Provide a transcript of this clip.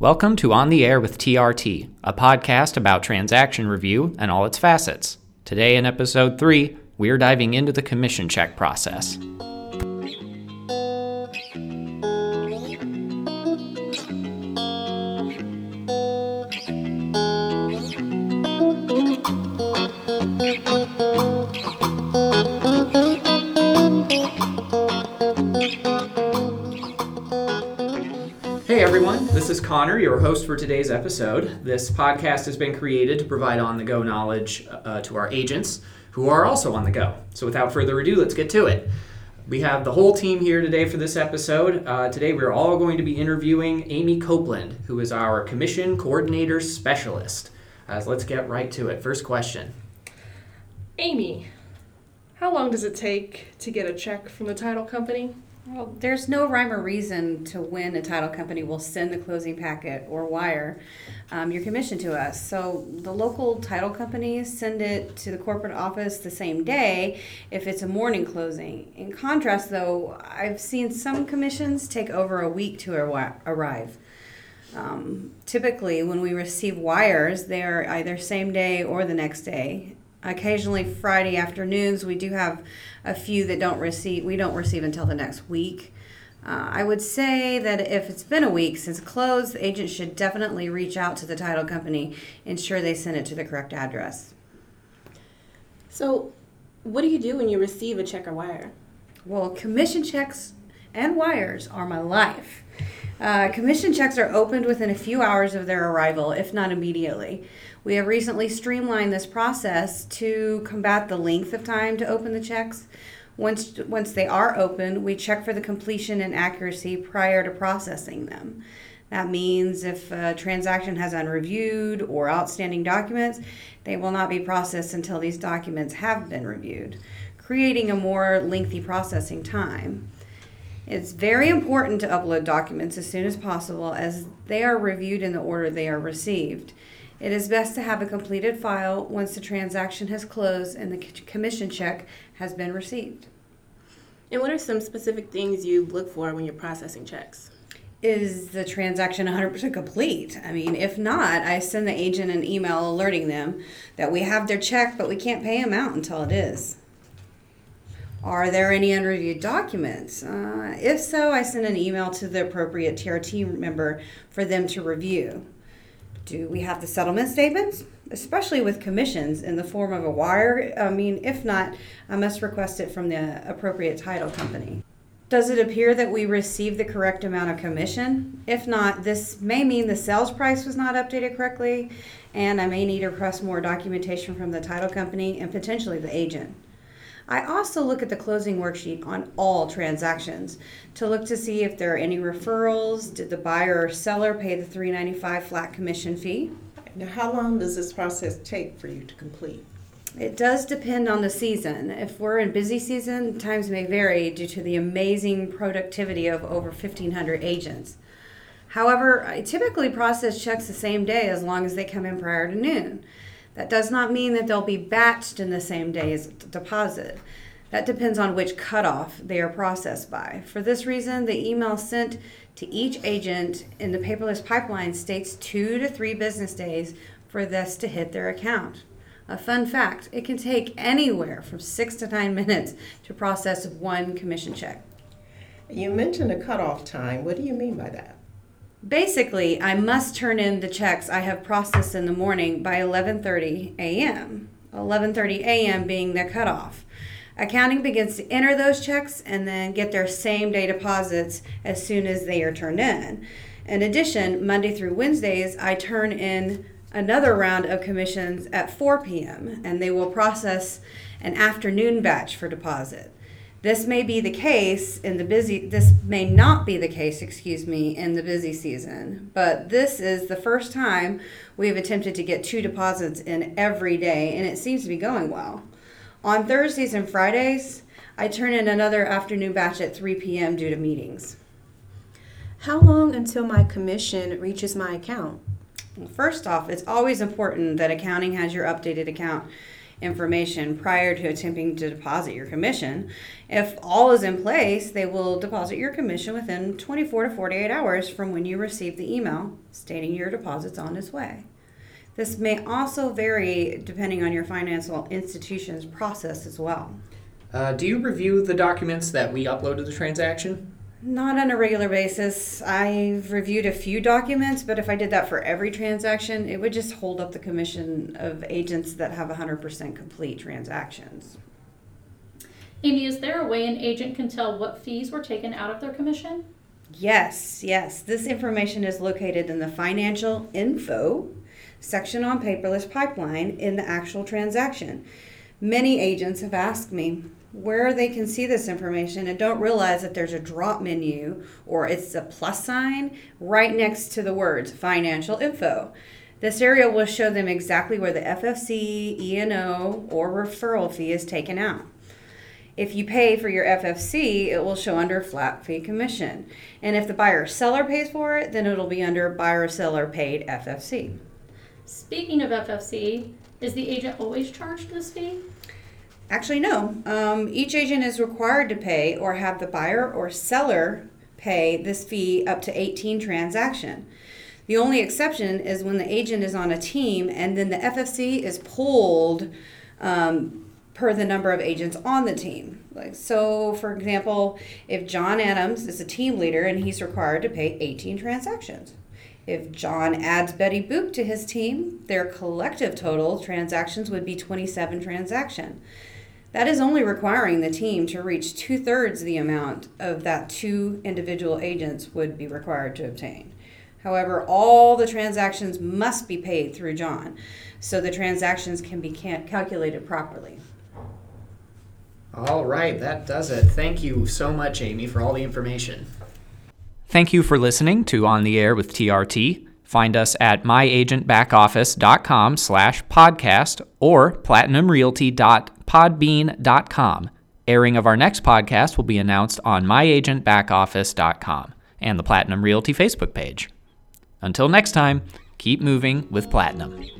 Welcome to On the Air with TRT, a podcast about transaction review and all its facets. Today, in episode 3, we're diving into the commission check process. Connor, your host for today's episode. This podcast has been created to provide on the go knowledge uh, to our agents who are also on the go. So without further ado, let's get to it. We have the whole team here today for this episode. Uh, today we're all going to be interviewing Amy Copeland, who is our commission coordinator specialist. Uh, so let's get right to it. First question. Amy, how long does it take to get a check from the title company? Well, there's no rhyme or reason to when a title company will send the closing packet or wire um, your commission to us. So the local title companies send it to the corporate office the same day if it's a morning closing. In contrast, though, I've seen some commissions take over a week to arri- arrive. Um, typically, when we receive wires, they are either same day or the next day. Occasionally, Friday afternoons, we do have a few that don't receive. We don't receive until the next week. Uh, I would say that if it's been a week since close, the agent should definitely reach out to the title company, ensure they send it to the correct address. So, what do you do when you receive a check or wire? Well, commission checks and wires are my life. Uh, commission checks are opened within a few hours of their arrival, if not immediately. We have recently streamlined this process to combat the length of time to open the checks. Once, once they are opened, we check for the completion and accuracy prior to processing them. That means if a transaction has unreviewed or outstanding documents, they will not be processed until these documents have been reviewed, creating a more lengthy processing time. It's very important to upload documents as soon as possible as they are reviewed in the order they are received. It is best to have a completed file once the transaction has closed and the commission check has been received. And what are some specific things you look for when you're processing checks? Is the transaction 100% complete? I mean, if not, I send the agent an email alerting them that we have their check, but we can't pay them out until it is. Are there any unreviewed documents? Uh, if so, I send an email to the appropriate TRT member for them to review. Do we have the settlement statements? Especially with commissions in the form of a wire. I mean, if not, I must request it from the appropriate title company. Does it appear that we received the correct amount of commission? If not, this may mean the sales price was not updated correctly, and I may need to request more documentation from the title company and potentially the agent. I also look at the closing worksheet on all transactions to look to see if there are any referrals. Did the buyer or seller pay the $3.95 flat commission fee? Now, how long does this process take for you to complete? It does depend on the season. If we're in busy season, times may vary due to the amazing productivity of over 1,500 agents. However, I typically process checks the same day as long as they come in prior to noon. That does not mean that they'll be batched in the same day as deposit. That depends on which cutoff they are processed by. For this reason, the email sent to each agent in the paperless pipeline states two to three business days for this to hit their account. A fun fact it can take anywhere from six to nine minutes to process one commission check. You mentioned a cutoff time. What do you mean by that? Basically, I must turn in the checks I have processed in the morning by 11:30 a.m. 11:30 a.m. being the cutoff. Accounting begins to enter those checks and then get their same day deposits as soon as they are turned in. In addition, Monday through Wednesdays, I turn in another round of commissions at 4 p.m. and they will process an afternoon batch for deposit. This may be the case in the busy, this may not be the case, excuse me, in the busy season, but this is the first time we have attempted to get two deposits in every day, and it seems to be going well. On Thursdays and Fridays, I turn in another afternoon batch at 3 p.m. due to meetings. How long until my commission reaches my account? First off, it's always important that accounting has your updated account information prior to attempting to deposit your commission. If all is in place, they will deposit your commission within 24 to 48 hours from when you receive the email stating your deposit's on its way. This may also vary depending on your financial institution's process as well. Uh, do you review the documents that we upload to the transaction? Not on a regular basis. I've reviewed a few documents, but if I did that for every transaction, it would just hold up the commission of agents that have 100% complete transactions. Amy, is there a way an agent can tell what fees were taken out of their commission? Yes, yes. This information is located in the financial info section on paperless pipeline in the actual transaction. Many agents have asked me where they can see this information and don't realize that there's a drop menu or it's a plus sign right next to the words financial info. This area will show them exactly where the FFC, E&O, or referral fee is taken out. If you pay for your FFC, it will show under flat fee commission. And if the buyer seller pays for it, then it'll be under buyer seller paid FFC. Speaking of FFC, is the agent always charged this fee? Actually, no. Um, each agent is required to pay or have the buyer or seller pay this fee up to 18 transaction. The only exception is when the agent is on a team and then the FFC is pulled um, per the number of agents on the team. Like so, for example, if John Adams is a team leader and he's required to pay 18 transactions. If John adds Betty Boop to his team, their collective total transactions would be 27 transaction. That is only requiring the team to reach two thirds the amount of that two individual agents would be required to obtain. However, all the transactions must be paid through John, so the transactions can be can- calculated properly. All right, that does it. Thank you so much, Amy, for all the information. Thank you for listening to On the Air with TRT. Find us at myagentbackoffice.com slash podcast or platinumrealty.podbean.com. Airing of our next podcast will be announced on myagentbackoffice.com and the Platinum Realty Facebook page. Until next time, keep moving with Platinum.